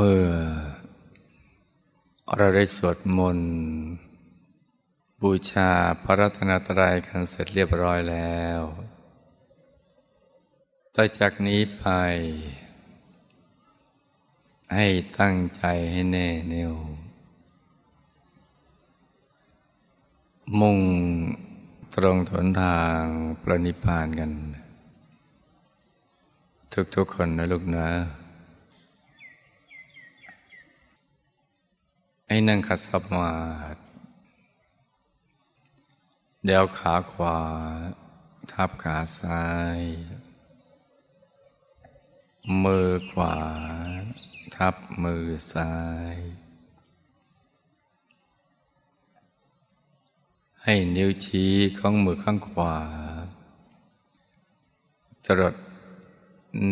เมื่อ เราได้สวดมนต์บูชาพระรัตนตรัยกันเสร็จเรียบร้อยแล้วต่อจากนี้ไป ให้ตั้งใจให้แน่แน่วมุ่งตรงถนทางประนิพพานกัน ทุกๆคนนะลูกนะ ให้นั่งขัดสมาธิเดี๋ยวขาขวา ทับขาซ้าย มือขวา ทับมือซ้าย ให้นิ้วชี้ของมือข้างขวาจรด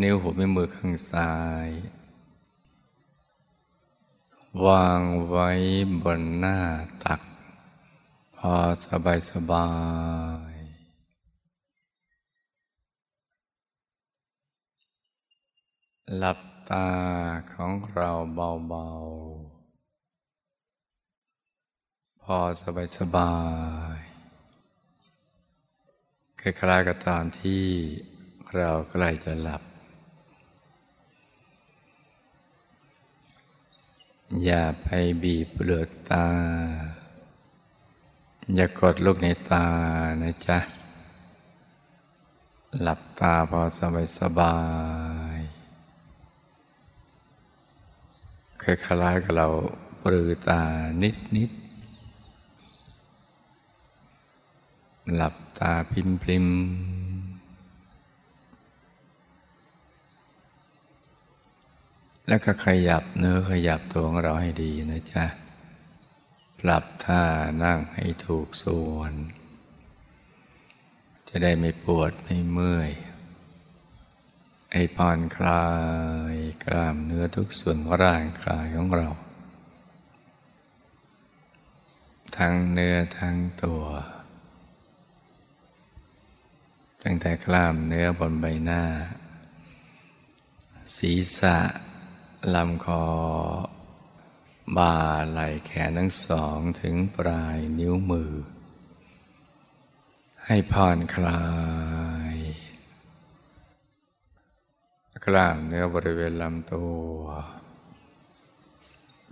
นิ้วหัวแม่มือข้างซ้าย วางไว้บนหน้าตัก พอสบายสบาย หลับตาของเราเบาๆ พอสบายสบายคล้ายๆกับตอนที่เราใกล้จะหลับ อย่าไปบีบเปลือกตา อย่ากดลูกในตานะจ๊ะ หลับตาพอสบายสบายคล้ายๆกับเราปลือตานิดนิด หลับตาพิมพิม แล้วก็ขยับเนื้อขยับตัวของเราให้ดีนะจ๊ะ ปรับท่านั่งให้ถูกส่วน จะได้ไม่ปวดไม่เมื่อยไอผ่อนคลายกล้ามเนื้อทุกส่วนของร่างกายของเรา ทั้งเนื้อทั้งตัวตั้งแต่กล้ามเนื้อบนใบหน้า ศีรษะ ลำคอ บ่าไหล่แขนทั้งสองถึงปลายนิ้วมือ ให้ผ่อนคลาย กล้ามเนื้อบริเวณลำตัว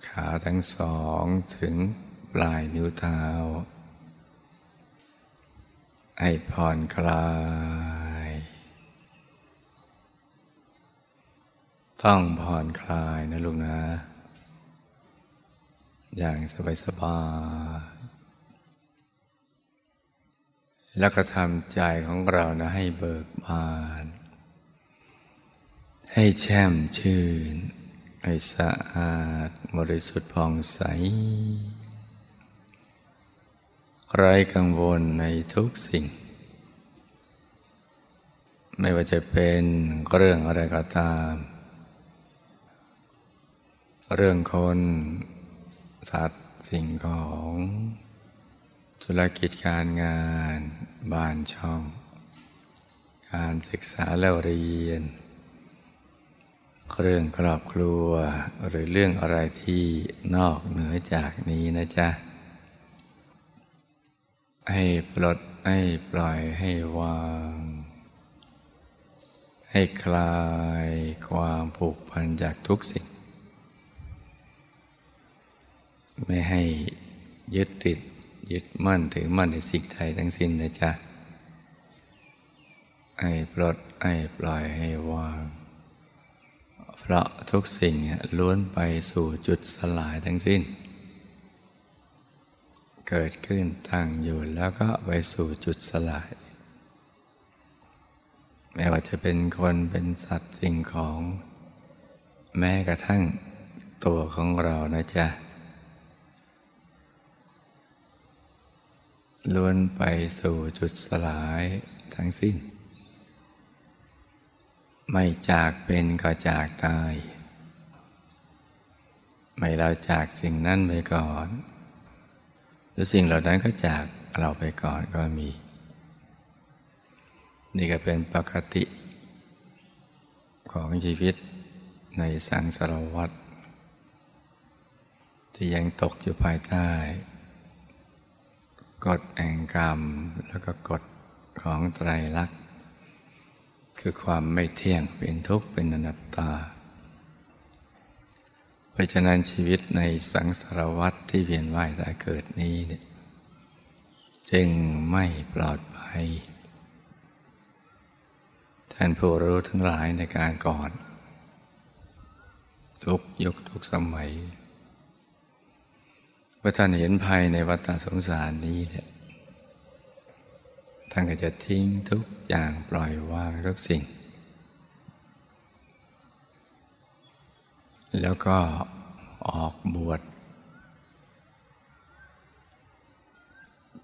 ขาทั้งสองถึงปลายนิ้วเท้า ให้ผ่อนคลาย ต้องผ่อนคลายนะลุงนะ อย่างสบายสบายแล้วก็ทำใจของเรานะให้เบิกบาน ให้แช่มชื่น ให้สะอาดบริสุทธิ์ผ่องใส ไร้กังวลในทุกสิ่ง ไม่ว่าจะเป็นเรื่องอะไรก็ตาม เรื่องคน สัตว์สิ่งของธุรกิจการงานบ้านช่อง การศึกษาแล้วเรียน เรื่องครอบครัวหรือเรื่องอะไรที่นอกเหนือจากนี้นะจ๊ะ ให้ปลดให้ปล่อยให้วาง ให้คลายความผูกพันจากทุกสิ่ง ไม่ให้ยึดติดยึดมั่นถือมั่นในสิ่งใดทั้งสิ้นนะจ๊ะให้ปลดให้ปล่อยให้วาง เพราะทุกสิ่งล้วนไปสู่จุดสลายทั้งสิ้น เกิดขึ้นตั้งอยู่แล้วก็ไปสู่จุดสลายแม้ว่าจะเป็นคนเป็นสัตว์สิ่งของ แม้กระทั่งตัวของเรานะจ๊ะ ล้วนไปสู่จุดสลายทั้งสิ้น ไม่จากเป็นก็จากตาย ไม่เราจากสิ่งนั้นไปก่อน หรือสิ่งเหล่านั้นก็จากเราไปก่อนก็มี นี่ก็เป็นปกติ ของชีวิตในสังสารวัฏที่ยังตกอยู่ภายใต้ กฎแห่งกรรม แล้วก็กฎของไตรลักษณ์คือความไม่เที่ยงเป็นทุกข์เป็นอนัตตา เพราะฉะนั้นชีวิตในสังสารวัฏที่เวียนว่ายตายเกิดนี้เนี่ยจึงไม่ปลอดภัย ท่านผู้รู้ทั้งหลายในการก่อน ทุกยุคทุกสมัย มื่อท่านเห็นภัยในวัฏสงสารนี้เนี่ยท่านก็จะทิ้งทุกอย่างปล่อยวางทุกสิ่ง แล้วก็ออกบวช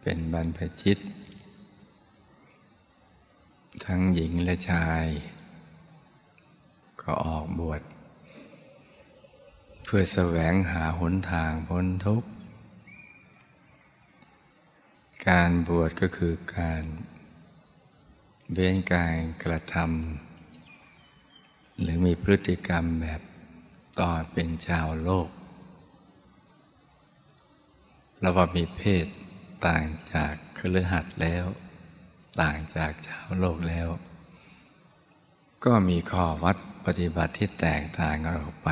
เป็นบรรพชิต ทั้งหญิงและชาย ก็ออกบวช เพื่อแสวงหาหนทางพ้นทุกข์ การบวชก็คือการเว้นการกระทำหรือมีพฤติกรรมแบบต่อเป็นชาวโลกเราว่ามีเพศต่างจากคฤหัสถ์แล้ว ต่างจากชาวโลกแล้ว ก็มีข้อวัดปฏิบัติที่แตกต่างกันออกไป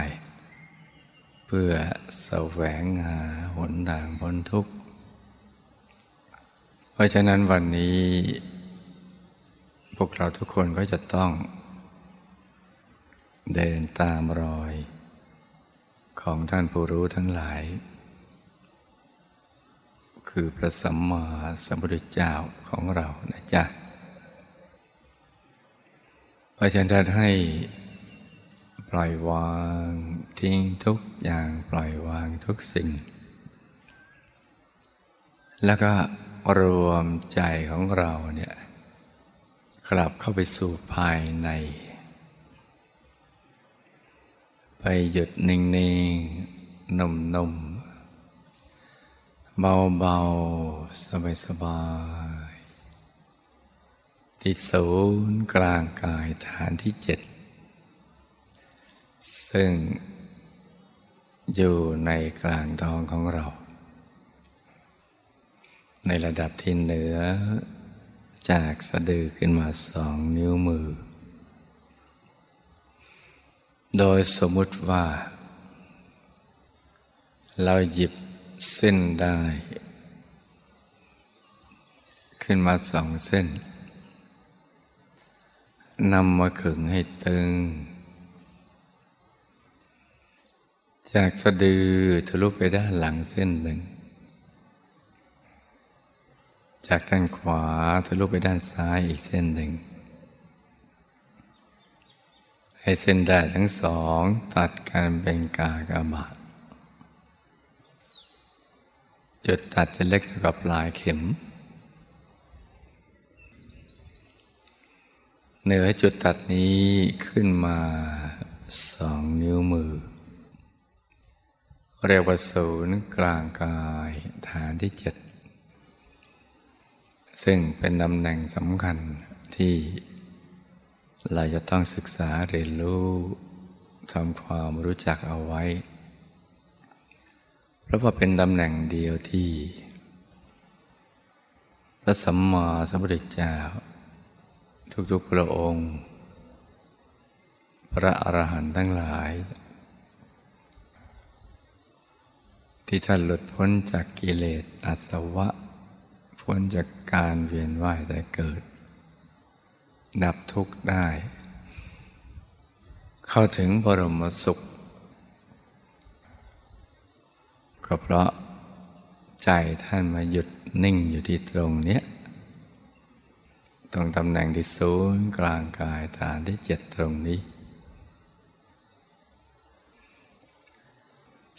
เพื่อแสวงหาหนทางพ้นทุกข์ ราะฉะนั้นวันนี้ พวกเราทุกคนก็จะต้อง เดินตามรอย ของท่านผู้รู้ทั้งหลาย คือพระสัมมาสัมพุทธเจ้าของเรานะจ๊ะ เพราะฉะนั้นให้ปล่อยวางทิ้งทุกอย่างปล่อยวางทุกสิ่ง แล้วก็ รวมใจของเราเนี่ยกลับเข้าไปสู่ภายใน ไปหยุดนิ่งๆนุ่มๆเบาๆ สบายๆที่ศูนย์กลางกายฐานที่เจ็ด ซึ่งอยู่ในกลางท้องของเรา ในระดับที่เหนือ จากสะดือขึ้นมาสองนิ้วมือ โดยสมมุติว่า เราหยิบเส้นได้ ขึ้นมาสองเส้นนำมาขึงให้ตึง จากสะดือทะลุไปด้านหลังเส้นหนึ่ง จากด้านขวาทะลุไปด้านซ้ายอีกเส้นหนึ่ง ให้เส้นได้ทั้งสอง ตัดกันเป็นกากบาทจุดตัดจะเล็กเท่ากับปลายเข็ม เหนือจุดตัดนี้ขึ้นมาสองนิ้วมือ เรียกว่าศูนย์กลางกายฐานที่เจ็ด ซึ่งเป็นตำแหน่งสำคัญที่เราจะต้องศึกษาเรียนรู้ทำความรู้จักเอาไว้ เพราะว่าเป็นตำแหน่งเดียวที่ พระสัมมาสัมพุทธเจ้า ทุกๆพระองค์ พระอรหันต์ทั้งหลาย ที่ท่านหลุดพ้นจากกิเลสอาสวะ พ้นจากการเวียนว่ายแต่เกิด ดับทุกข์ได้ เข้าถึงบรมสุข ก็เพราะใจท่านมาหยุดนิ่งอยู่ที่ตรงเนี้ยตรงตำแหน่งที่ศูนย์กลางกายฐานที่เจ็ดตรงนี้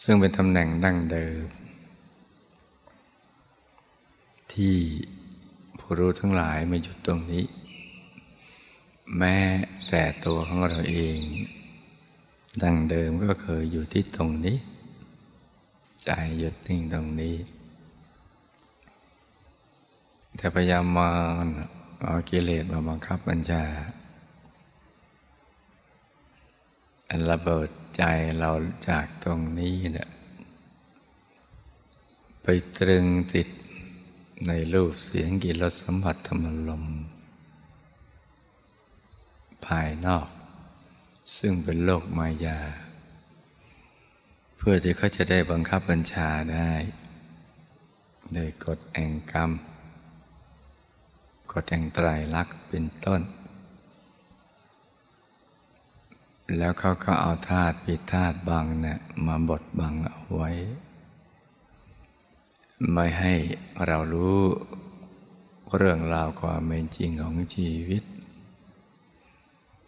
ซึ่งเป็นตำแหน่งดั้งเดิม ที่ผู้รู้ทั้งหลายมาหยุดตรงนี้ แม้แต่ตัวของเราเอง ดังเดิมก็เคยอยู่ที่ตรงนี้ ใจหยุดนิ่งตรงนี้ แต่พยายามมาเอากิเลสมาบังคับบัญชาอันระเบิดใจเราจากตรงนี้เนี่ยไปตรึงติด ในรูปเสียงกิรสสัมผัสธรรมลม ภายนอก ซึ่งเป็นโลกมายา เพื่อที่เขาจะได้บังคับบัญชาได้โดยกฎแห่งกรรม กฎแห่งไตรลักษณ์เป็นต้น แล้วเขาก็เอาธาตุปิธาตุบังเนะี่ยมาบดบังเอาไว้ ไม่ให้เรารู้เรื่องราวความเป็นจริงของชีวิต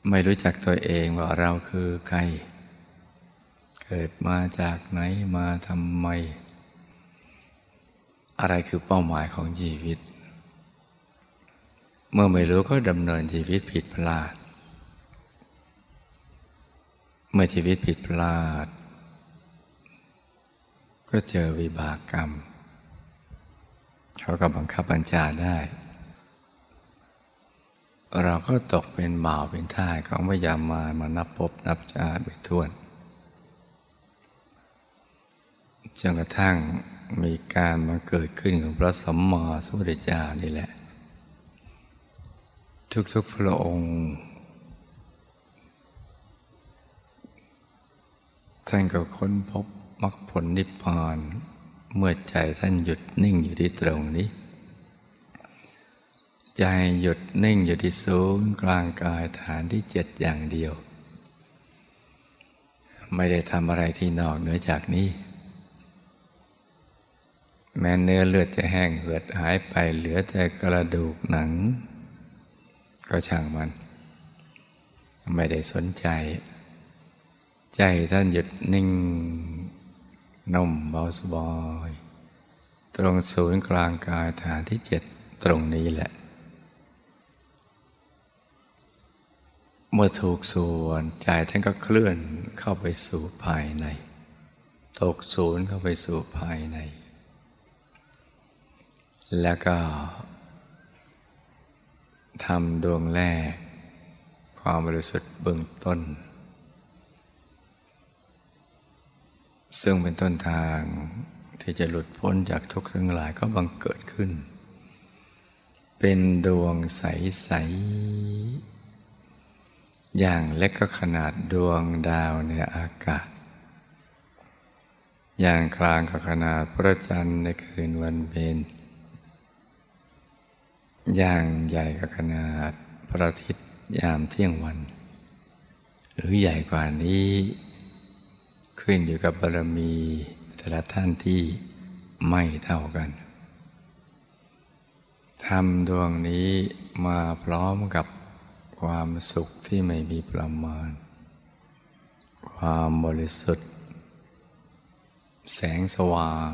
ไม่รู้จักตัวเองว่าเราคือใคร เกิดมาจากไหนมาทำไม อะไรคือเป้าหมายของชีวิต เมื่อไม่รู้ก็ดำเนินชีวิตผิดพลาด เมื่อชีวิตผิดพลาด ก็เจอวิบากกรรม เขาก็บังคับบัญชาได้ เราก็ตกเป็นบ่าวเป็นท่าของพยามามานับพบนับชาติไปทั่วจนกระทั่งมีการมาเกิดขึ้นของพระสัมมาสัมพุทธเจ้านี่แหละ ทุกๆพระองค์ ท่านก็ค้นพบมรรคผลนิพพาน เมื่อใจท่านหยุดนิ่งอยู่ที่ตรงนี้ ใจหยุดนิ่งอยู่ที่ศูนย์กลางกายฐานที่เจ็ดอย่างเดียว ไม่ได้ทำอะไรที่นอกเหนือจากนี้ แม้เนื้อเลือดจะแห้งเหือดหายไปเหลือแต่กระดูกหนัง ก็ช่างมัน ไม่ได้สนใจ ใจท่านหยุดนิ่ง นุ่มเบาสบาย ตรงศูนย์กลางกายฐานที่เจ็ดตรงนี้แหละ เมื่อถูกส่วนใจท่านก็เคลื่อนเข้าไปสู่ภายใน ตกศูนย์เข้าไปสู่ภายใน แล้วก็ทำดวงแรก ความบริสุทธิ์เบื้องต้น ซึ่งเป็นต้นทางที่จะหลุดพ้นจากทุกข์ทั้งหลายก็บังเกิดขึ้น เป็นดวงใส ๆ อย่างเล็กก็ขนาดดวงดาวในอากาศ อย่างกลางก็ขนาดพระจันทร์ในคืนวันเพ็ญอย่างใหญ่ก็ขนาดพระอาทิตย์ยามเที่ยงวัน หรือใหญ่กว่านี้ ขึ้นอยู่กับบารมีแต่ละท่านที่ไม่เท่ากันทำดวงนี้มาพร้อมกับความสุขที่ไม่มีประมาณ ความบริสุทธิ์ แสงสว่าง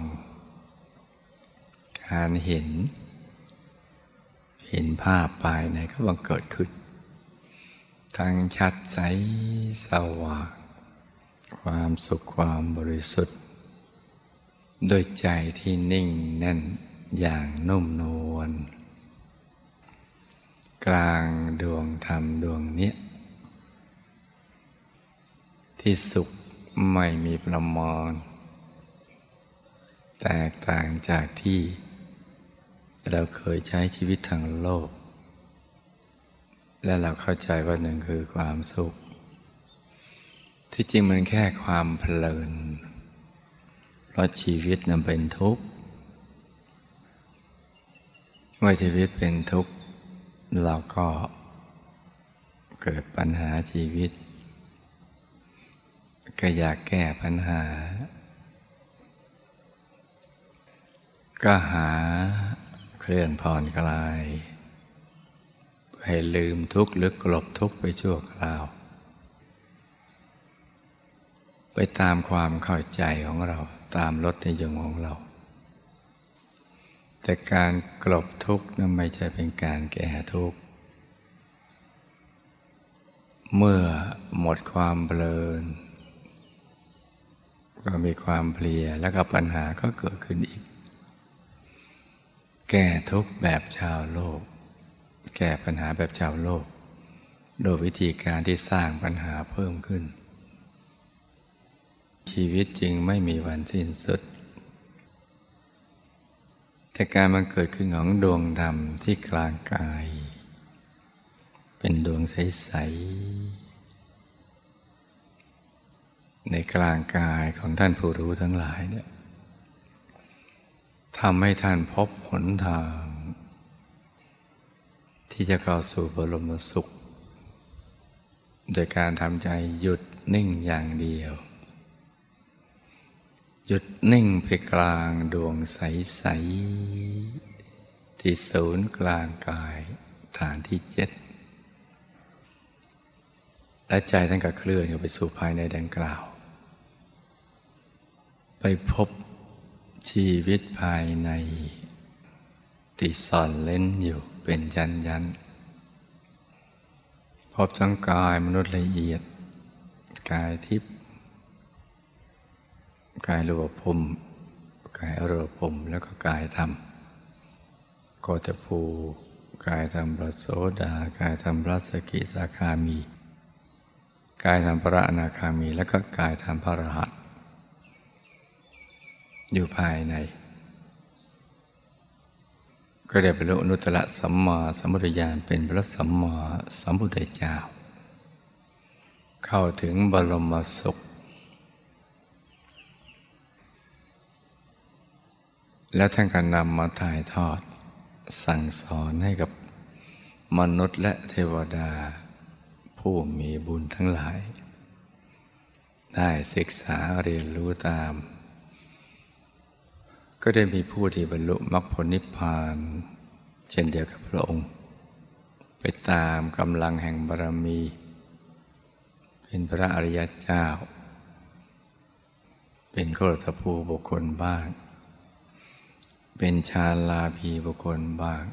การเห็น เห็นภาพภายในก็บังเกิดขึ้น ทั้งชัดใสสว่าง ความสุขความบริสุทธิ์โดยใจที่นิ่งแน่นอย่างนุ่มนวลกลางดวงธรรมดวงนี้ ที่สุขไม่มีประมาณแตกต่างจากที่ เราเคยใช้ชีวิตทางโลก และเราเข้าใจว่าหนึ่งคือความสุข ที่จริงมันแค่ความเพลิน เพราะชีวิตนั้นเป็นทุกข์เมื่อชีวิตเป็นทุกข์เราก็เกิดปัญหาชีวิต ก็อยากแก้ปัญหา ก็หาเครื่องผ่อนคลาย ให้ลืมทุกข์หรือกลบทุกข์ไปชั่วคราว ไปตามความเข้าใจของเราตามรสนิยมของเรา แต่การกลบทุกข์นั้นไม่ใช่เป็นการแก้ทุกข์ เมื่อหมดความเบลินก็มีความเพลียแล้วก็ปัญหาก็เกิดขึ้นอีก แก้ทุกข์แบบชาวโลก แก้ปัญหาแบบชาวโลก โดยวิธีการที่สร้างปัญหาเพิ่มขึ้น ชีวิตจริงไม่มีวันสิ้นสุด แต่การมันเกิดขึ้นของดวงธรรมที่กลางกาย เป็นดวงใส ๆ ในกลางกายของท่านผู้รู้ทั้งหลายเนี่ยทำให้ท่านพบหนทาง ที่จะเข้าสู่บรมสุข โดยการทำใจหยุดนิ่งอย่างเดียว หยุดนิ่งไปกลางดวงใส ๆ ที่ศูนย์กลางกายฐานที่เจ็ดและใจท่านก็เคลื่อนไปสู่ภายในดังกล่าว ไปพบชีวิตภายในที่ซ่อนเล่นอยู่เป็นยันยันพบทั้งกายมนุษย์ละเอียด กายทิพย์ กายรูปภพกายอรูปภพแล้วก็กายธรรมก็จะภูกายธรรมพระโสดากายธรรมพระสกิทาคามี กายธรรมพระอนาคามี แล้วก็กายธรรมพระรหัสอยู่ภายใน ก็ได้บรรลุนุตตะสัมมาสัมพุทธญาณเป็นพระสัมมาสัมพุทธเจ้า เข้าถึงบรมสุข แล้วท่านก็นำมาถ่ายทอด สั่งสอนให้กับมนุษย์และเทวดา ผู้มีบุญทั้งหลาย ได้ศึกษาเรียนรู้ตาม ก็ได้มีผู้ที่บรรลุมรรคผลนิพพาน เช่นเดียวกับพระองค์ ไปตามกำลังแห่งบารมี เป็นพระอริยเจ้า เป็นโคตภูบุคคลบ้าง เป็นชาลาภีบุคคลบ้าง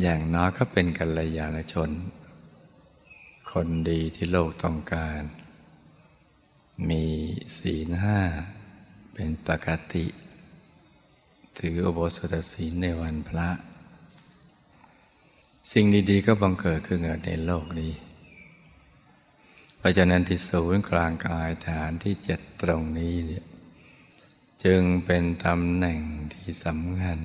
อย่างน้อยก็เป็นกัลยาณชน คนดีที่โลกต้องการ มีศีลห้าเป็นปกติ ถืออุโบสถศีลในวันพระ สิ่งดีๆก็บังเกิดขึ้นในโลกนี้เพราะฉะนั้นที่ศูนย์กลางกายฐานที่เจ็ดตรงนี้เนี่ย จึงเป็นตำแหน่งที่สำคัญ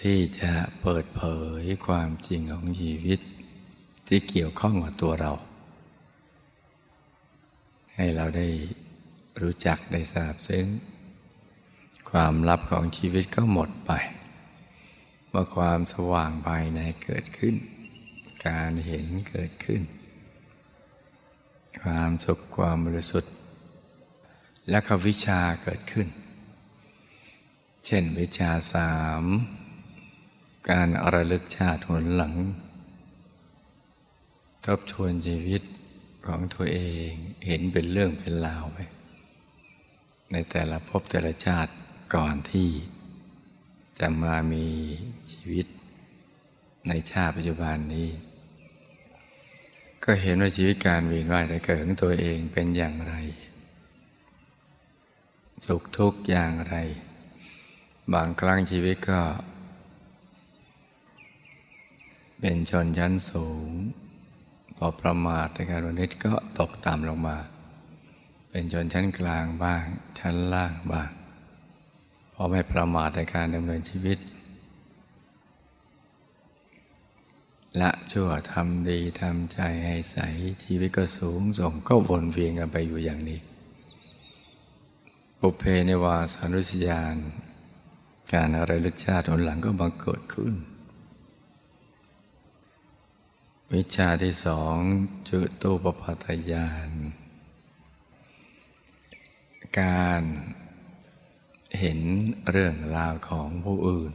ที่จะเปิดเผยความจริงของชีวิต ที่เกี่ยวข้องกับตัวเรา ให้เราได้รู้จักได้ทราบซึ้ง ความลับของชีวิตก็หมดไป เมื่อความสว่างภายในเกิดขึ้น การเห็นเกิดขึ้น ความสุขความบริสุทธิ์ และก็วิชาเกิดขึ้น เช่นวิชาสามการอระลึกชาติหนหลัง ทบทวนชีวิตของตัวเองเห็นเป็นเรื่องเป็นราวไปในแต่ละภพแต่ละชาติก่อนที่จะมามีชีวิตในชาติปัจจุบันนี้ ก็เห็นว่าชีวิตการวีนว่ายแต่เกิดของตัวเองเป็นอย่างไร สุขทุกข์อย่างไร บางครั้งชีวิตก็ เป็นชนชั้นสูง พอประมาทในการวันนี้ก็ตกต่ำลงมา เป็นชนชั้นกลางบ้าง ชั้นล่างบ้างพอไม่ประมาทในการดำเนินชีวิตละชั่วทำดีทำใจให้ใสชีวิตก็สูงส่งก็วนเวียนกันไปอยู่อย่างนี้ ปุเพในวาสานุสยาน การอะไรลึกชาติหนหลังก็บังเกิดขึ้น วิชาที่สองจุตูปปัตยาน การเห็นเรื่องราวของผู้อื่น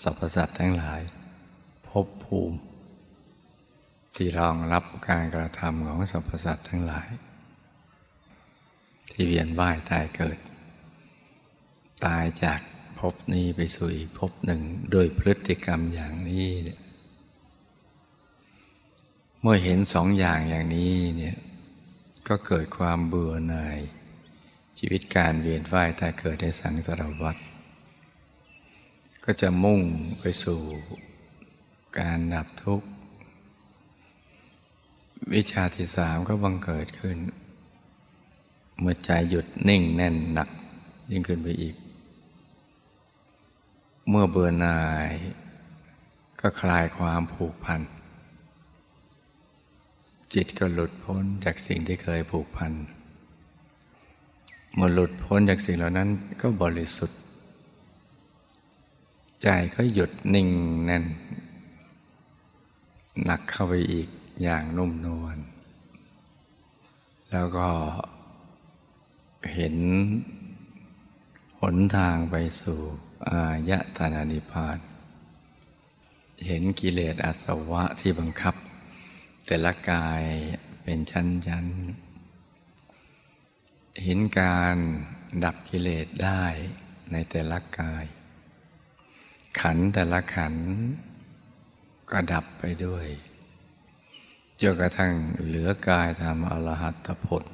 สรรพสัตว์ทั้งหลายพบภูมิ ที่รองรับการกระทำของสรรพสัตว์ทั้งหลาย ที่เวียนว่ายตายเกิด ตายจากภพนี้ไปสู่อีกภพหนึ่งโดยพฤติกรรมอย่างนี้เนี่ยเมื่อเห็นสองอย่างอย่างนี้เนี่ยก็เกิดความเบื่อหน่าย ชีวิตการเวียนว่ายตายเกิดในสังสารวัฏก็จะมุ่งไปสู่การดับทุกข์ วิชาที่สามก็บังเกิดขึ้น เมื่อใจหยุดนิ่งแน่นหนักยิ่งขึ้นไปอีก เมื่อเบื่อหน่าย ก็คลายความผูกพัน จิตก็หลุดพ้นจากสิ่งที่เคยผูกพัน เมื่อหลุดพ้นจากสิ่งเหล่านั้นก็บริสุทธิ์ ใจก็หยุดนิ่งแน่น หนักเข้าไปอีกอย่างนุ่มนวล แล้วก็เห็นหนทางไปสู่ อายตนานิพานเห็นกิเลสอาสวะที่บังคับ แต่ละกายเป็นชั้นๆ เห็นการดับกิเลสได้ในแต่ละกาย ขันแต่ละขันก็ดับไปด้วยจนกระทั่งเหลือกายทำอรหัตผล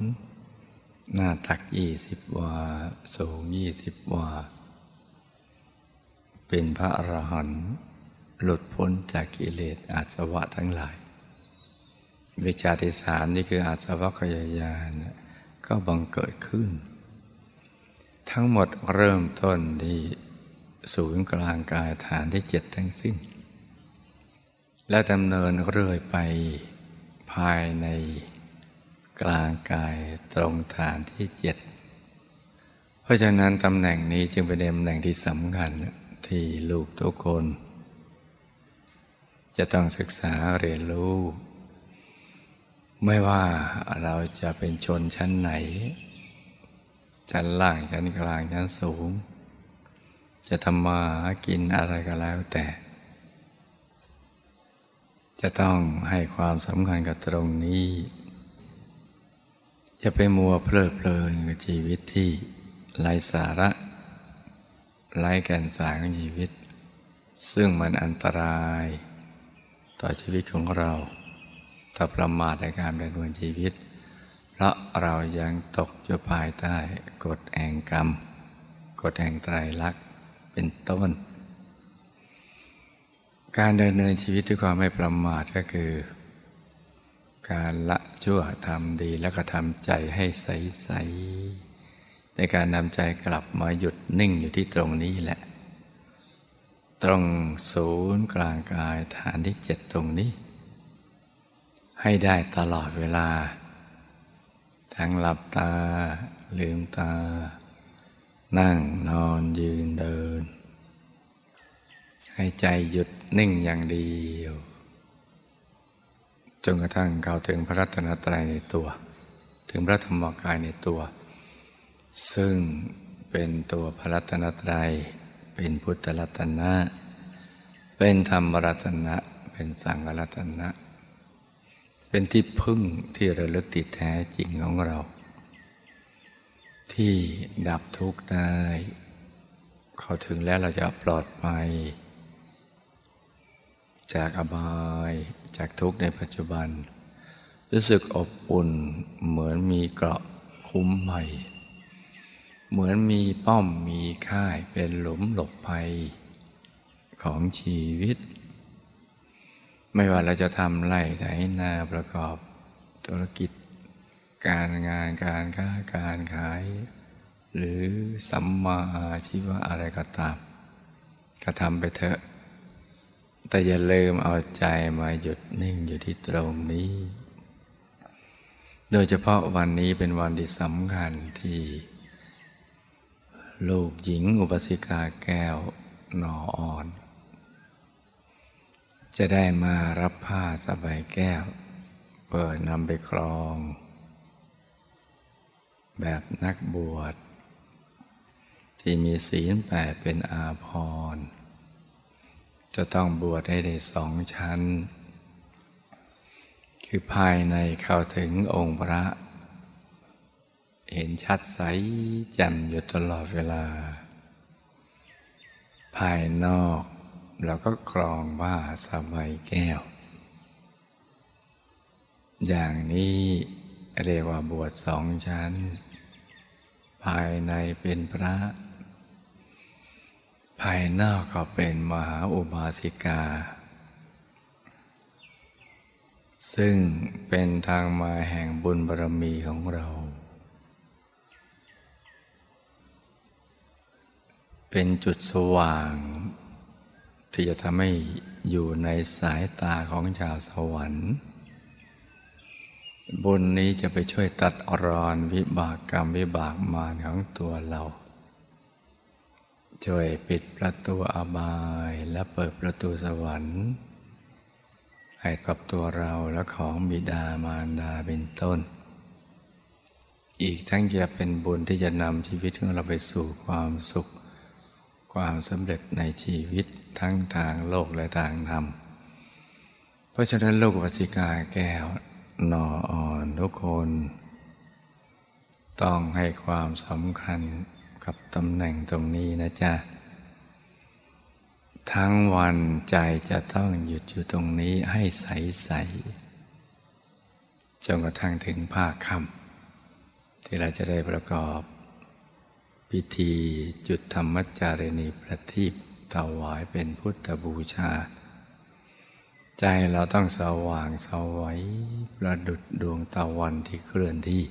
หน้าตักยี่สิบวา สูงยี่สิบวา เป็นพระอรหันต์หลุดพ้นจากกิเลสอาสวะทั้งหลาย วิชาที่สามนี่คืออาสวะขยายานก็บังเกิดขึ้น ทั้งหมดเริ่มต้นที่ศูนย์กลางกายฐานที่เจ็ดทั้งสิ้น และดำเนินเรื่อยไปภายในกลางกายตรงฐานที่เจ็ด เพราะฉะนั้นตำแหน่งนี้จึงเป็นตำแหน่งที่สำคัญ ที่ลูกทุกคน จะต้องศึกษาเรียนรู้ ไม่ว่าเราจะเป็นชนชั้นไหน ชั้นล่างชั้นกลางชั้นสูง จะทำมาหากินอะไรก็แล้วแต่ จะต้องให้ความสำคัญกับตรงนี้ จะไปมัวเพลิดเพลินกับชีวิตที่ไร้สาระ ไร้แก่นสารของชีวิต ซึ่งมันอันตราย ต่อชีวิตของเราถ้าประมาทในการดำเนินชีวิต เพราะเรายังตกอยู่ภายใต้กฎแห่งกรรม กฎแห่งไตรลักษณ์เป็นต้น การดำเนินชีวิตด้วยความไม่ประมาทก็คือ การละชั่วทำดีแล้วก็ทำใจให้ใสๆ ในการนำใจกลับมาหยุดนิ่งอยู่ที่ตรงนี้แหละ ตรงศูนย์กลางกายฐานที่เจ็ดตรงนี้ ให้ได้ตลอดเวลา ทั้งหลับตา ลืมตา นั่งนอนยืนเดิน ให้ใจหยุดนิ่งอย่างเดียวจนกระทั่งเข้าถึงพระรัตนตรัยในตัว ถึงพระธรรมกายในตัว ซึ่งเป็นตัวพระรัตนตรัย เป็นพุทธรัตนะ เป็นธรรมรัตนะ เป็นสังฆรัตนะ เป็นที่พึ่งที่ระลึกติดแท้จริงของเรา ที่ดับทุกข์ได้ เขาถึงแล้วเราจะปลอดภัย จากอบายจากทุกข์ในปัจจุบัน รู้สึกอบอุ่นเหมือนมีเกราะคุ้มใหม่ เหมือนมีป้อมมีค่ายเป็นหลุมหลบภัยของชีวิต ไม่ว่าเราจะทำไร่ไถนาประกอบธุรกิจ การงานการค้าการขาย หรือสัมมาอาชีวะอะไรก็ตามก็ทำไปเถอะ แต่อย่าลืมเอาใจมาหยุดนิ่งอยู่ที่ตรงนี้ โดยเฉพาะวันนี้เป็นวันที่สำคัญที่ ลูกหญิงอุปสิกาแก้วหนออ่อน จะได้มารับผ้าสบายแก้ว เปิดนำไปครอง แบบนักบวช ที่มีศีลแปดเป็นอาภรณ์จะต้องบวชให้ได้สองชั้น คือภายในเข้าถึงองค์พระ เห็นชัดใสแจ่มอยู่ตลอดเวลา ภายนอกเราก็ครองว่าสบายแก้ว อย่างนี้เรียกว่าบวชสองชั้น ภายในเป็นพระ ภายนอกก็เป็นมหาอุบาสิกา ซึ่งเป็นทางมาแห่งบุญบารมีของเรา เป็นจุดสว่าง ที่จะทำให้อยู่ในสายตาของชาวสวรรค์บุญนี้จะไปช่วยตัดอรอนวิบากกรรมวิบากมารของตัวเรา ช่วยปิดประตูอบายและเปิดประตูสวรรค์ ให้กับตัวเราและของบิดามารดาเป็นต้น อีกทั้งจะเป็นบุญที่จะนำชีวิตของเราไปสู่ความสุข ความสำเร็จในชีวิตทั้งทางโลกและทางธรรม เพราะฉะนั้นโลกปัสิกาแก้วนออ่อนทุกคน ต้องให้ความสำคัญกับตำแหน่งตรงนี้นะจ๊ะ ทั้งวันใจจะต้องหยุดอยู่ตรงนี้ให้ใสใสจนกระทั่งถึงภาคค่ำที่เราจะได้ประกอบ พิธีจุดธรรมจารณีประทีปถวายเป็นพุทธบูชา ใจเราต้องสว่างสวัยประดุดดวงตะวันที่เคลื่อนที่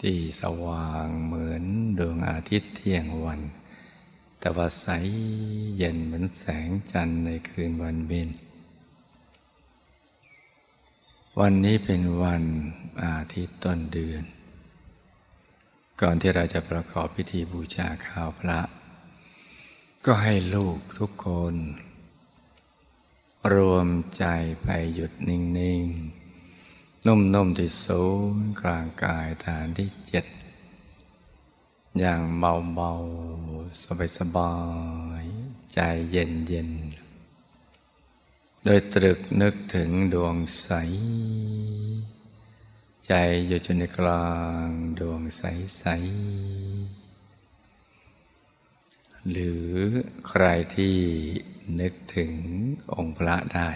ที่สว่างเหมือนดวงอาทิตย์เที่ยงวัน แต่ว่าใสเย็นเหมือนแสงจันทร์ในคืนวันเบญวันนี้เป็นวันอาทิตย์ต้นเดือน ก่อนที่เราจะประกอบพิธีบูชาข้าวพระ ก็ให้ลูกทุกคน รวมใจไปหยุดนิ่ง ๆ นุ่ม ๆ ที่ศูนย์กลางกายฐานที่เจ็ด อย่างเบา ๆ สบาย ๆ ใจเย็น ๆ โดยตรึกนึกถึงดวงใส ใจอยู่จนในกลางดวงใส ๆ หรือใครที่นึกถึงองค์พระได้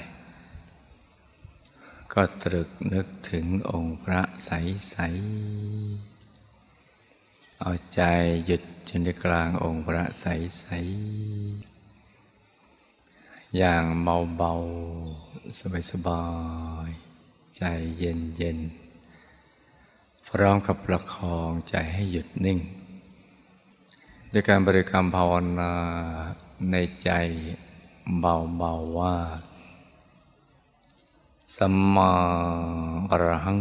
ก็ตรึกนึกถึงองค์พระใส ๆ เอาใจหยุดจนในกลางองค์พระใส ๆ อย่างเบา ๆ สบาย ๆ ใจเย็น ๆ พร้อมกับประคองใจให้หยุดนิ่ง ด้วยการบริกรรมภาวนาในใจเบาๆว่า สัมมาอรหัง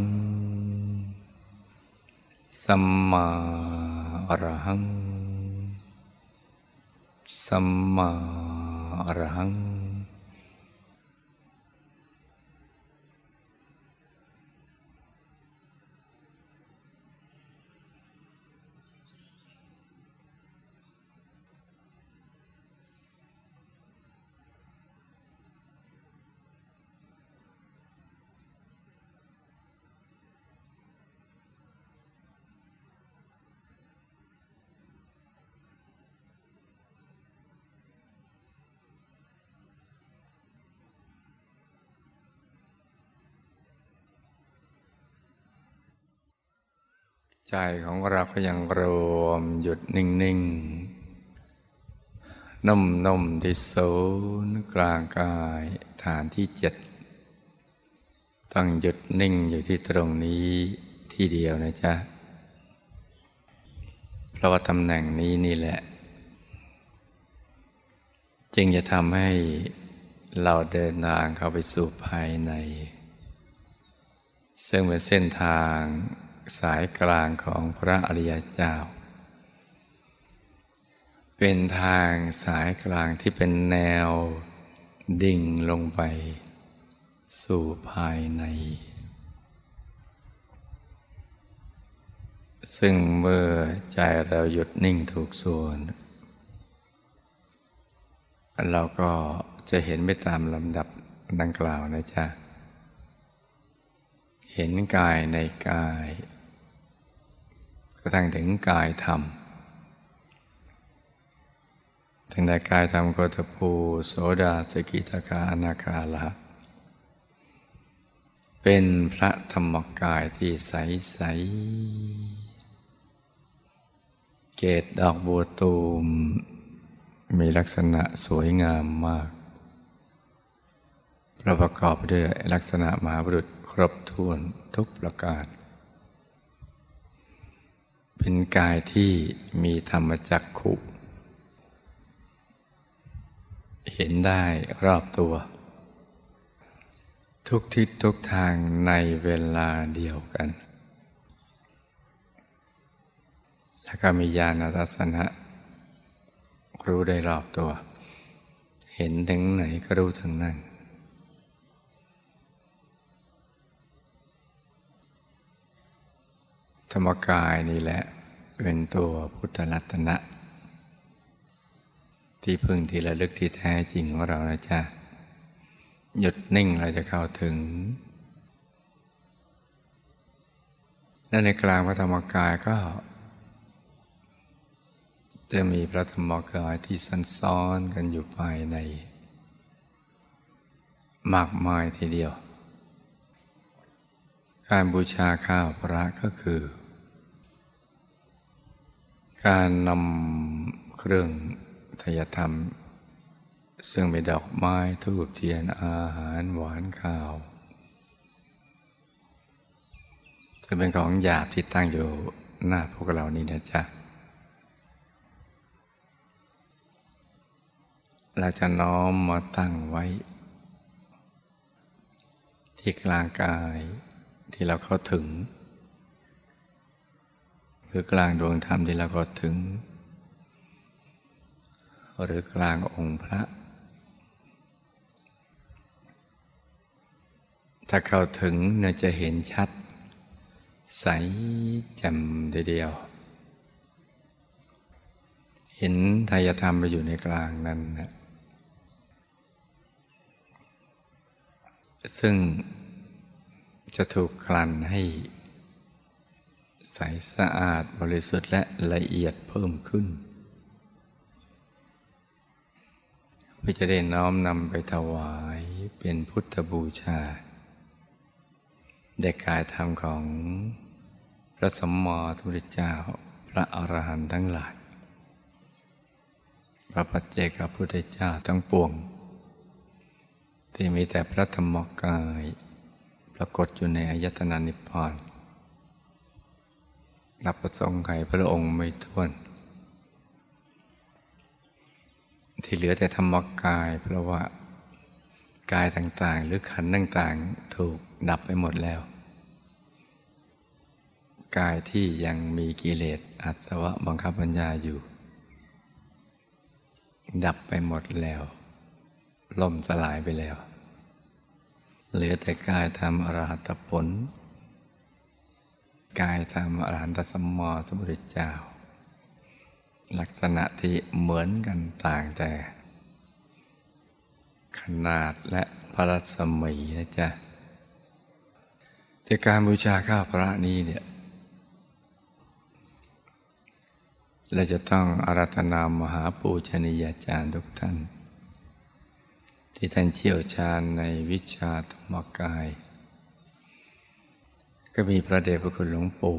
สัมมาอรหัง สัมมาอรหัง ใจของเราก็ยังรวมหยุดนิ่งๆนุ่มๆที่ศูนย์กลางกายฐานที่เจ็ดต้องหยุดนิ่งอยู่ที่ตรงนี้ที่เดียวนะจ๊ะ เพราะว่าตำแหน่งนี้นี่แหละ จึงจะทำให้เราเดินทางเข้าไปสู่ภายใน ซึ่งเป็นเส้นทาง สายกลางของพระอริยเจ้า เป็นทางสายกลางที่เป็นแนวดิ่งลงไป สู่ภายใน ซึ่งเมื่อใจเราหยุดนิ่งถูกส่วน เราก็จะเห็นไปตามลำดับดังกล่าวนะจ๊ะเห็นกายในกาย กระทั่งถึงกายธรรมถึงในกายธรรมโกตภูโสดาสกิตาคาอนาคาละเป็นพระธรรมกายที่ใสใสเกตดอกบัวตูม มีลักษณะสวยงามมาก ประกอบด้วยลักษณะมหาบุรุษครบถ้วนทุกประการ เป็นกายที่มีธรรมจักขุ เห็นได้รอบตัว ทุกทิศทุกทางในเวลาเดียวกัน แล้วก็มีญาณรัศนะรู้ได้รอบตัว เห็นถึงไหนก็รู้ถึงนั่น ธรรมกายนี่แหละเป็นตัวพุทธรัตนะ ที่พึ่งที่ระลึกที่แท้จริงของเรานะจ๊ะหยุดนิ่งเราจะเข้าถึงและในกลางพระธรรมกายก็ จะมีพระธรรมกายที่ซ้อนๆกันอยู่ภายใน มากมายทีเดียว การบูชาข้าวพระก็คือ การนำเครื่องทยธรรม ซึ่งเป็นดอกไม้ทูบเทียนอาหารหวานข้าวจะเป็นของหยาบที่ตั้งอยู่หน้าพวกเรานี่นะจ๊ะ เราจะน้อมมาตั้งไว้ ที่กลางกายที่เราเข้าถึง หรือกลางดวงธรรมที่เราก็ถึง หรือกลางองค์พระ ถ้าเข้าถึงน่าจะเห็นชัด ใสแจ่มเดียว เห็นทายธรรมไปอยู่ในกลางนั้นนะซึ่งจะถูกกลั่นให้ ใสสะอาดบริสุทธิ์และละเอียดเพิ่มขึ้นเพื่อจะได้น้อมนำไปถวายเป็นพุทธบูชาเด็กายธรรมของพระสมมติพุทธเจ้า พระอรหันต์ทั้งหลาย พระปัจเจกพุทธเจ้าทั้งปวง ที่มีแต่พระธรรมกาย ปรากฏอยู่ในอายตนะนิพพาน นับประสงค์ไขพระองค์ไม่ท้วน ที่เหลือแต่ธรรมกาย เพราะว่ากายต่าง ๆ หรือขันต่างๆ ถูกดับไปหมดแล้ว กายที่ยังมีกิเลสอัศวะบังคับปัญญาอยู่ ดับไปหมดแล้วล่มสลายไปแล้ว เหลือแต่กายทำอรหัตผล กายธรรมอรหันตสมมอสมุทรเจ้า ลักษณะที่เหมือนกันต่างแต่ ขนาดและพระรัศมีนะจ๊ะจากการบูชาข้าพระนี้เนี่ยเราจะต้องอารัธนามหาปูชนียาจารย์ทุกท่าน ที่ท่านเชี่ยวชาญในวิชาธรรมกาย ก็มีพระเดชพระคุณหลวงปู่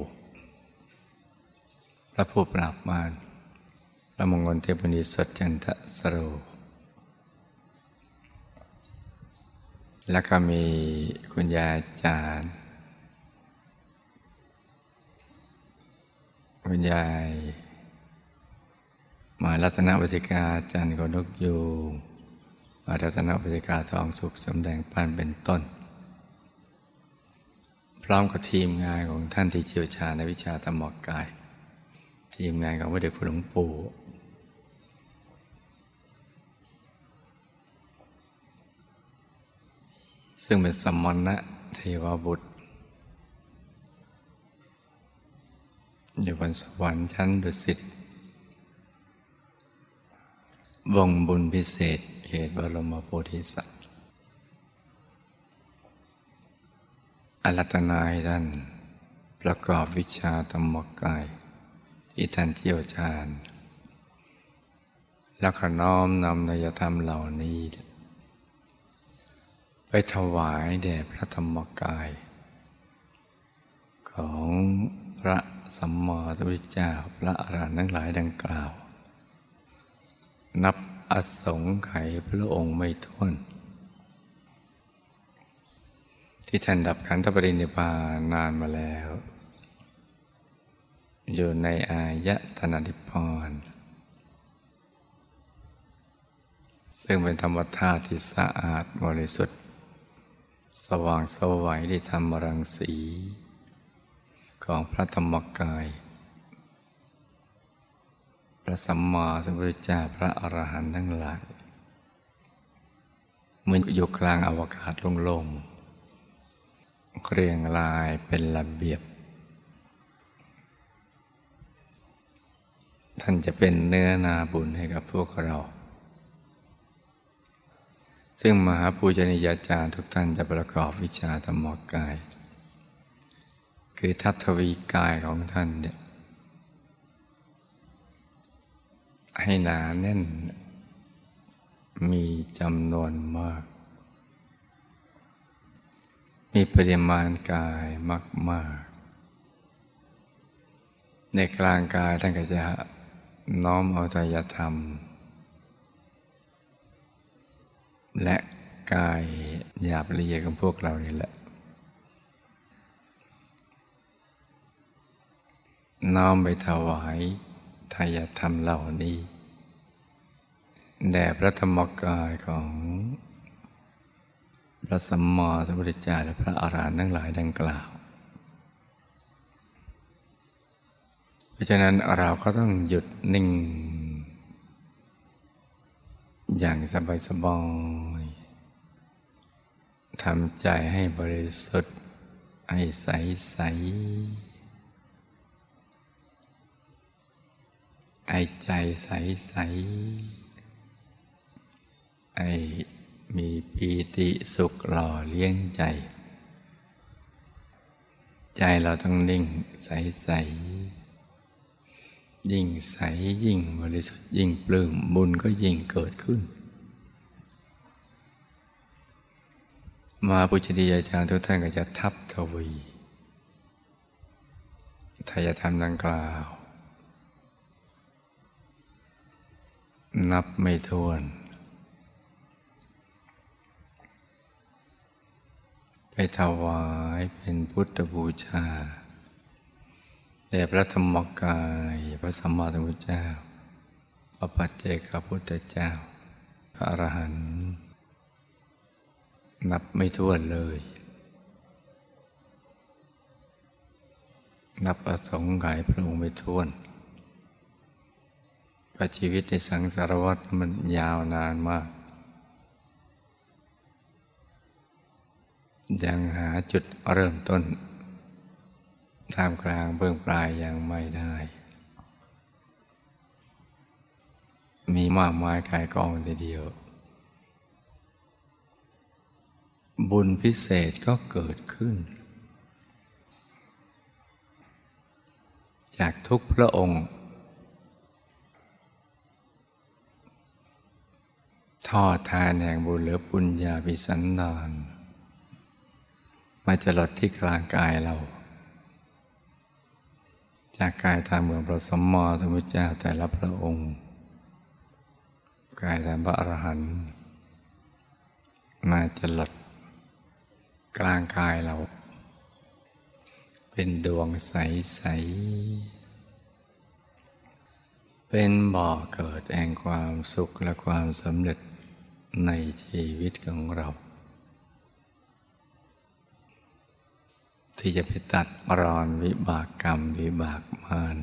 พระผู้ปราบมารพระมงคลเทพนิสดจันทสโร แล้วก็มีคุณยายจารย์ คุณยาย มารัตนวิธิกาจันทร์กนกยูมารัตนวิธิกาทองสุขสำแดงปันเป็นต้น พร้อมกับทีมงานของท่านที่เชี่ยวชาญในวิชาธรรมกาย ทีมงานของพระเดชพระหลวงปู่ซึ่งเป็นสมณะเทวบุตรอยู่บนสวรรค์ชั้นดุสิตวงบุญพิเศษ เขตบรมโพธิสัตว์ อรัตนายท่านประกอบวิชาธรรมกาย ที่ท่านเที่ยวชาญ แล้วขน้อมนำนยธรรมเหล่านี้ ไปถวายแด่พระธรรมกาย ของพระสัมมาสัมพุทธเจ้าพระอรหันต์ทั้งหลายดังกล่าว นับอสงไขยพระองค์ไม่ท้วน ที่ท่านดับขันธปรินิพานนานมาแล้ว อยู่ในอายะธนานิพพานซึ่งเป็นธรรมธาตุที่สะอาดบริสุทธิ์ สว่างสวัยที่ธรรมรังสี ของพระธรรมกาย พระสัมมาสัมพุทธเจ้าพระอรหันต์ทั้งหลายเหมือนอยู่กลางอวกาศโล่งๆ เรียงรายเป็นระเบียบ ท่านจะเป็นเนื้อนาบุญให้กับพวกเรา ซึ่งมหาปูชนียาจารย์ทุกท่านจะประกอบวิชาธรรมกาย คือทัพทวีกายของท่านเนี่ยให้หนาแน่น มีจำนวนมาก มีปริมาณกายมาก ๆ ในกลางกายท่านก็จะน้อมเอาใจธรรม และกายหยาบละเอียดของพวกเรานี่แหละ น้อมไปถวายทายธรรมเหล่านี้ แด่พระธรรมกายของ ระสัมมาสัมพุทธเจ้าและพระอารหันต์ทั้งหลายดังกล่าว เพราะฉะนั้นเราก็ต้องหยุดนิ่ง อย่างสบายสบายทำใจให้บริสุทธิ์ ให้ใสใสไอใจใสใสไอ มีปีติสุขหล่อเลี้ยงใจ ใจเราต้องนิ่งใสใสยิ่งใสยิ่งบริสุทธิ์ยิ่งปลื้มบุญก็ยิ่งเกิดขึ้น มาปุจดียาจารย์ทุกท่านก็จะทับทวีทายธรรมดังกล่าว นับไม่ถ้วน ไปถวายเป็นพุทธบูชาแด่พระธรรมกายพระสัมมาสัมพุทธเจ้า พระปัจเจกพุทธเจ้า พระอรหันต์นับไม่ถ้วนเลย นับประสงไขยพระองค์ไม่ท้วนพระชีวิตในสังสารวัฏมันยาวนานมาก ยังหาจุดเริ่มต้นท่ามกลางเบื้องปลายยังไม่ได้ มีมากมายกายกองทีเดียว บุญพิเศษก็เกิดขึ้น จากทุกพระองค์ทอดทานแห่งบุญหรือปุญญาภิสันดาน มาจลดที่กลางกายเรา จากกายตามเมือนพระสมมอสมุทเจ้าแต่ละพระองค์ กายตามพระอรหันต์มาจลดกลางกายเรา เป็นดวงใส ๆ เป็นบ่อเกิดแห่งความสุขและความสำเร็จในชีวิตของเรา ที่จะไปตัดรอนวิบากกรรมวิบากมาร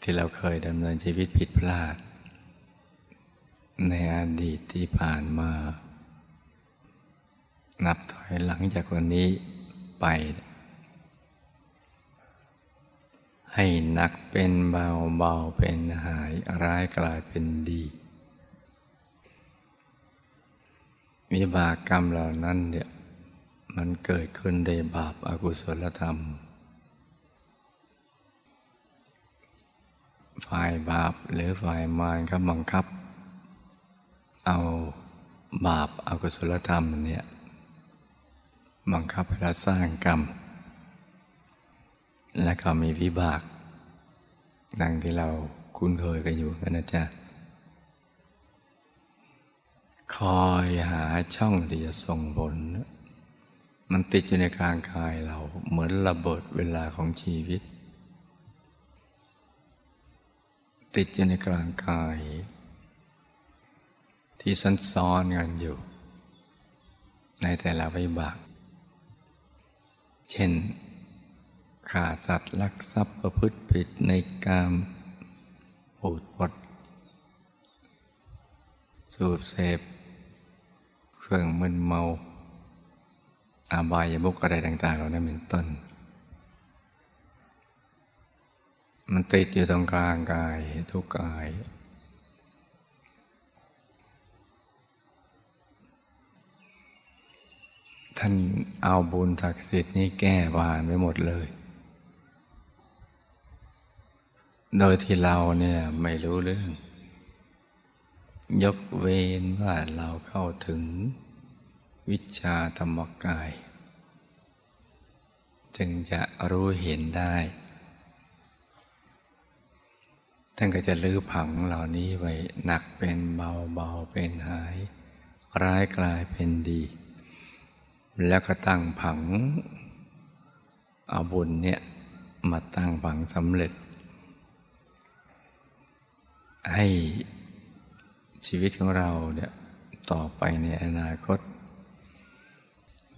ที่เราเคยดำเนินชีวิตผิดพลาด ในอดีตที่ผ่านมา นับถอยหลังจากวันนี้ไป ให้หนักเป็นเบาเบาเป็นหายร้ายกลายเป็นดีวิบากกรรมเหล่านั้นเนี่ย มันเกิดขึ้นในบาปอากุศลธรรม ฝ่ายบาปหรือฝ่ายมารก็บังคับ เอาบาปอากุศลธรรมเนี่ยบังคับให้เราสร้างกรรม และก็มีวิบาก ดังที่เราคุ้นเคยกันอยู่กันนะจ๊ะคอยหาช่องที่จะส่งผล มันติดอยู่ในกลางกายเราเหมือนระเบิดเวลาของชีวิต ติดอยู่ในกลางกาย ที่ซ้อนๆกันอยู่ ในแต่ละวิบาก เช่นฆ่าสัตว์ลักทรัพย์ประพฤติผิดในกามปูดปดสูบเสพเครื่องมึนเมา อาบายมุกอะไรต่างๆเหล่านั้นเป็นต้น มันติดอยู่ตรงกลางกายทุกกาย ท่านเอาบุญศักดิ์สิทธิ์นี้แก้บานไปหมดเลย โดยที่เราเนี่ยไม่รู้เรื่อง ยกเว้นว่าเราเข้าถึงวิชาธรรมกาย จึงจะรู้เห็นได้ ท่านก็จะลื้อผังเหล่านี้ไว้หนักเป็นเบาเบาเป็นหาย ร้ายกลายเป็นดี แล้วก็ตั้งผังเอาบุญเนี่ยมาตั้งผังสำเร็จ ให้ชีวิตของเราเนี่ยต่อไปในอนาคต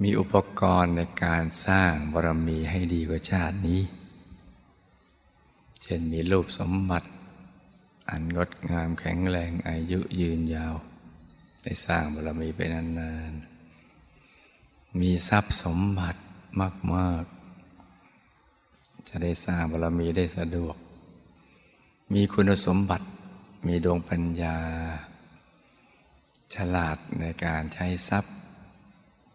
มีอุปกรณ์ในการสร้างบารมีให้ดีกว่าชาตินี้ เช่นมีรูปสมบัติ อันงดงามแข็งแรงอายุยืนยาว ได้สร้างบารมีไปนานๆ มีทรัพย์สมบัติมาก ๆ จะได้สร้างบารมีได้สะดวก มีคุณสมบัติ มีดวงปัญญา ฉลาดในการใช้ทรัพย์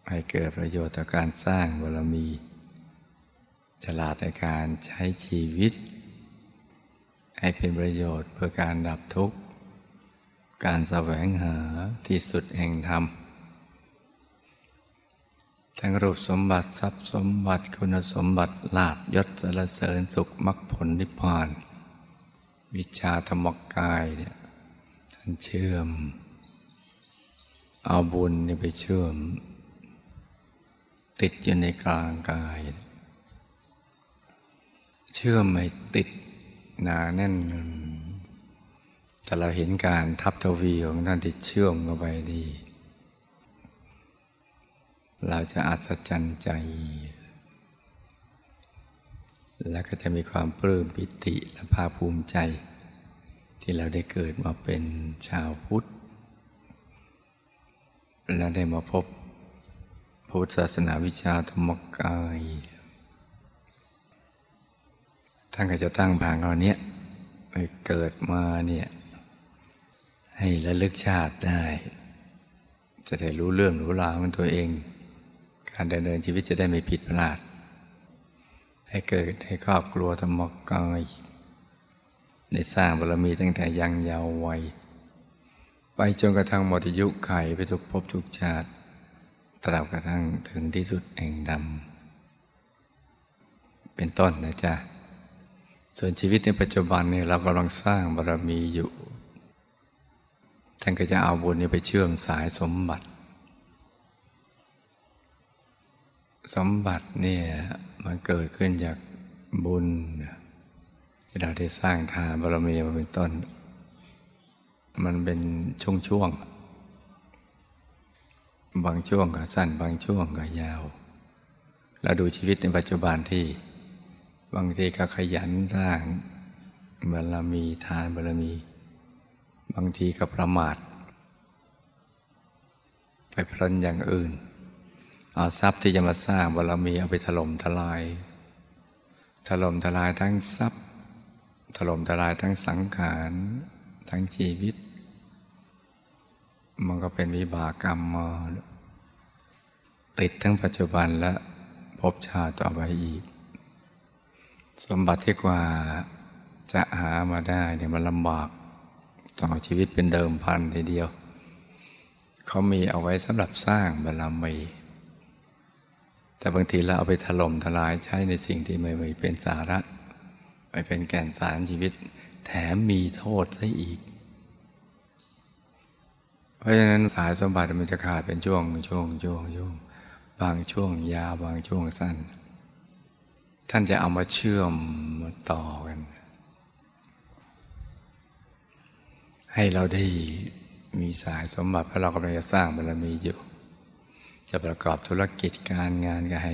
ให้เกิดประโยชน์ต่อการสร้างบารมี ฉลาดในการใช้ชีวิต ให้เป็นประโยชน์เพื่อการดับทุกข์ การแสวงหาที่สุดแห่งธรรม ทั้งรูปสมบัติทรัพย์สมบัติคุณสมบัติลาบยศสรรเสริญสุขมรรคผลนิพพาน วิชาธรรมกายเนี่ยท่านเชื่อม เอาบุญนี่ไปเชื่อม ติดอยู่ในกลางกาย เชื่อมไม่ติดหนาแน่น แต่เราเห็นการทับทวีของท่านที่เชื่อมเข้าไปดีเราจะอัศจรรย์ใจ และก็จะมีความปลื้มปิติและภาคภูมิใจ ที่เราได้เกิดมาเป็นชาวพุทธ และได้มาพบ พุทธศาสนาวิชาธรรมกาย ท่านก็จะตั้งผางเราเนี้ยไปเกิดมาเนี่ย ให้ระลึกชาติได้ จะได้รู้เรื่องรู้ราวของตัวเอง การดำเนินชีวิตจะได้ไม่ผิดพลาด ให้เกิดให้ครอบครัวธรรมกายได้สร้างบารมีตั้งแต่ยังเยาว์วัย ไปจนกระทั่งหมดอายุไขไปทุกภพทุกชาติ ตราบกระทั่งถึงที่สุดแห่งดำเป็นต้นนะจ๊ะ ส่วนชีวิตในปัจจุบันเนี่ยเรากำลังสร้างบารมีอยู่ ท่านก็จะเอาบุญนี้ไปเชื่อมสายสมบัติ สมบัติเนี่ยมันเกิดขึ้นจากบุญ ที่เราได้สร้างทานบารมีมาเป็นต้น มันเป็นช่วงๆ บางช่วงก็สั้น บางช่วงก็ยาว เราดูชีวิตในปัจจุบันที่ บางทีก็ขยันสร้างบารมีทานบารมี บางทีก็ประมาท ไปพลันอย่างอื่น เอาทรัพย์ที่จะมาสร้างบารมีเอาไปถล่มทลาย ถล่มทลายทั้งทรัพย์ ถล่มทลายทั้งสังขาร ทั้งชีวิต มันก็เป็นวิบากกรรมมาติดทั้งปัจจุบันและพบชาติต่อไปอีก สมบัติที่กว่าจะหามาได้เนี่ยมันลำบากต้อชีวิตเป็นเดิมพันทีเดียว เขามีเอาไว้สำหรับสร้างบารมีแต่บางทีเราเอาไปถล่มทลายใช้ในสิ่งที่ไม่เป็นสาระ ไม่เป็นแก่นสารชีวิต แถมมีโทษซะอีก เพราะฉะนั้นสายสมบัติมันจะขาดเป็นช่วงช่วงช่วงช่วงบางช่วงยาวบางช่วงสั้น ท่านจะเอามาเชื่อมมาต่อกัน ให้เราได้มีสายสมบัติเพราะเรากำลังจะสร้างบารมีอยู่ จะประกอบธุรกิจการงานก็ให้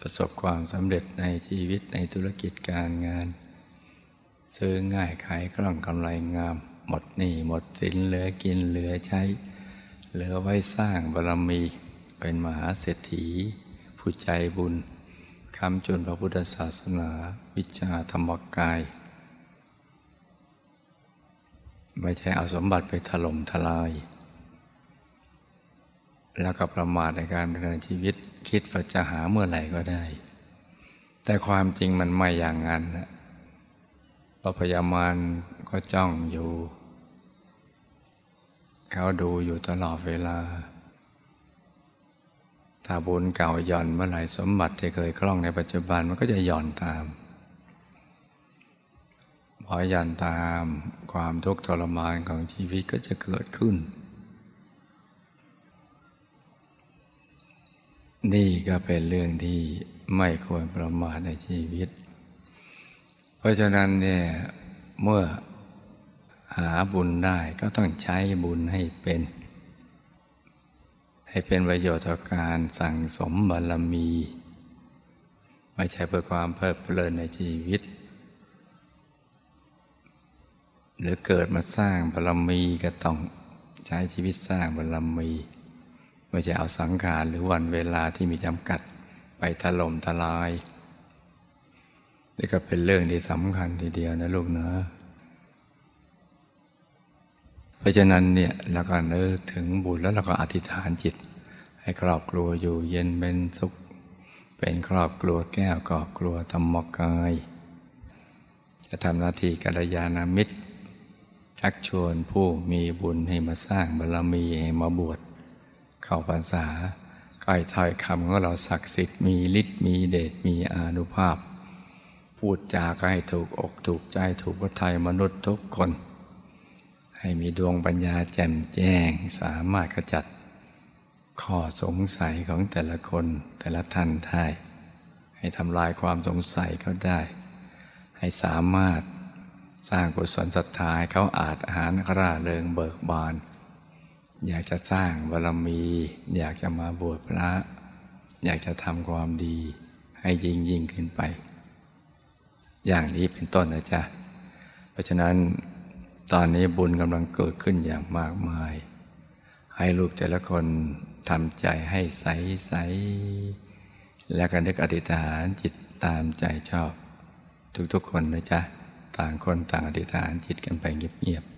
ประสบความสำเร็จในชีวิตในธุรกิจการงาน ซื้อง่ายขายกล่องกำไรงาม หมดหนี้หมดสินเหลือกินเหลือใช้ เหลือไว้สร้างบารมีเป็นมหาเศรษฐี ผู้ใจบุญคำจุนพระพุทธศาสนาวิชาธรรมกาย ไม่ใช่เอาสมบัติไปถล่มทลาย แล้วก็ประมาทในการดำเนินชีวิตคิดว่าจะหาเมื่อไหร่ก็ได้ แต่ความจริงมันไม่อย่างนั้นนะพระพยามารก็จ้องอยู่ เขาดูอยู่ตลอดเวลา ถ้าบุญเก่าหย่อนเมื่อไหร่สมบัติที่เคยคล่องในปัจจุบันมันก็จะหย่อนตามพอหย่อนตามความทุกข์ทรมานของชีวิตก็จะเกิดขึ้น นี่ก็เป็นเรื่องที่ไม่ควรประมาทในชีวิต เพราะฉะนั้นเนี่ยเมื่อ หาบุญได้ก็ต้องใช้บุญให้เป็น ให้เป็นประโยชน์ต่อการสั่งสมบารมี ไม่ใช่เพื่อความเพลิดเพลินในชีวิต หรือเกิดมาสร้างบารมีก็ต้องใช้ชีวิตสร้างบารมี ไม่ใช่เอาสังขารหรือวันเวลาที่มีจำกัดไปถล่มทลาย นี่ก็เป็นเรื่องที่สำคัญทีเดียวนะลูกเนาะ ราะฉะนั้นเนี่ยเราก็นึกถึงบุญแล้วเราก็อธิษฐานจิต ให้ครอบครัวอยู่เย็นเป็นสุข เป็นครอบครัวแก้วกอบครัวธรรมกาย จะทำหน้าที่กัลยาณมิตร ชักชวนผู้มีบุญให้มาสร้างบารรมีให้มาบวช เข้าพรรษาก้อยถ้อยคำของเราศักดิ์สิทธิ์มีฤทธิ์มีเดชมีอานุภาพ พูดจาก็ให้ถูกอกถูกใจถูกพระทัยมนุษย์ทุกคน ให้มีดวงปัญญาแจ่มแจ้ง สามารถขจัด ข้อสงสัยของแต่ละคนแต่ละท่านได้ให้ทำลายความสงสัยเขาได้ ให้สามารถสร้างกุศลศรัทธาให้เขาอาจอาหารร่าเริงเบิกบาน อยากจะสร้างบารมี อยากจะมาบวชพระ อยากจะทำความดี ให้ยิ่งยิ่งขึ้นไป อย่างนี้เป็นต้นนะจ๊ะ เพราะฉะนั้น ตอนนี้บุญกำลังเกิดขึ้นอย่างมากมาย ให้ลูกแต่ละคนทำใจให้ใสใสและก็นึกอธิษฐานจิตตามใจชอบ ทุกๆคนนะจ๊ะ ต่างคนต่างอธิษฐานจิตกันไปเงียบๆ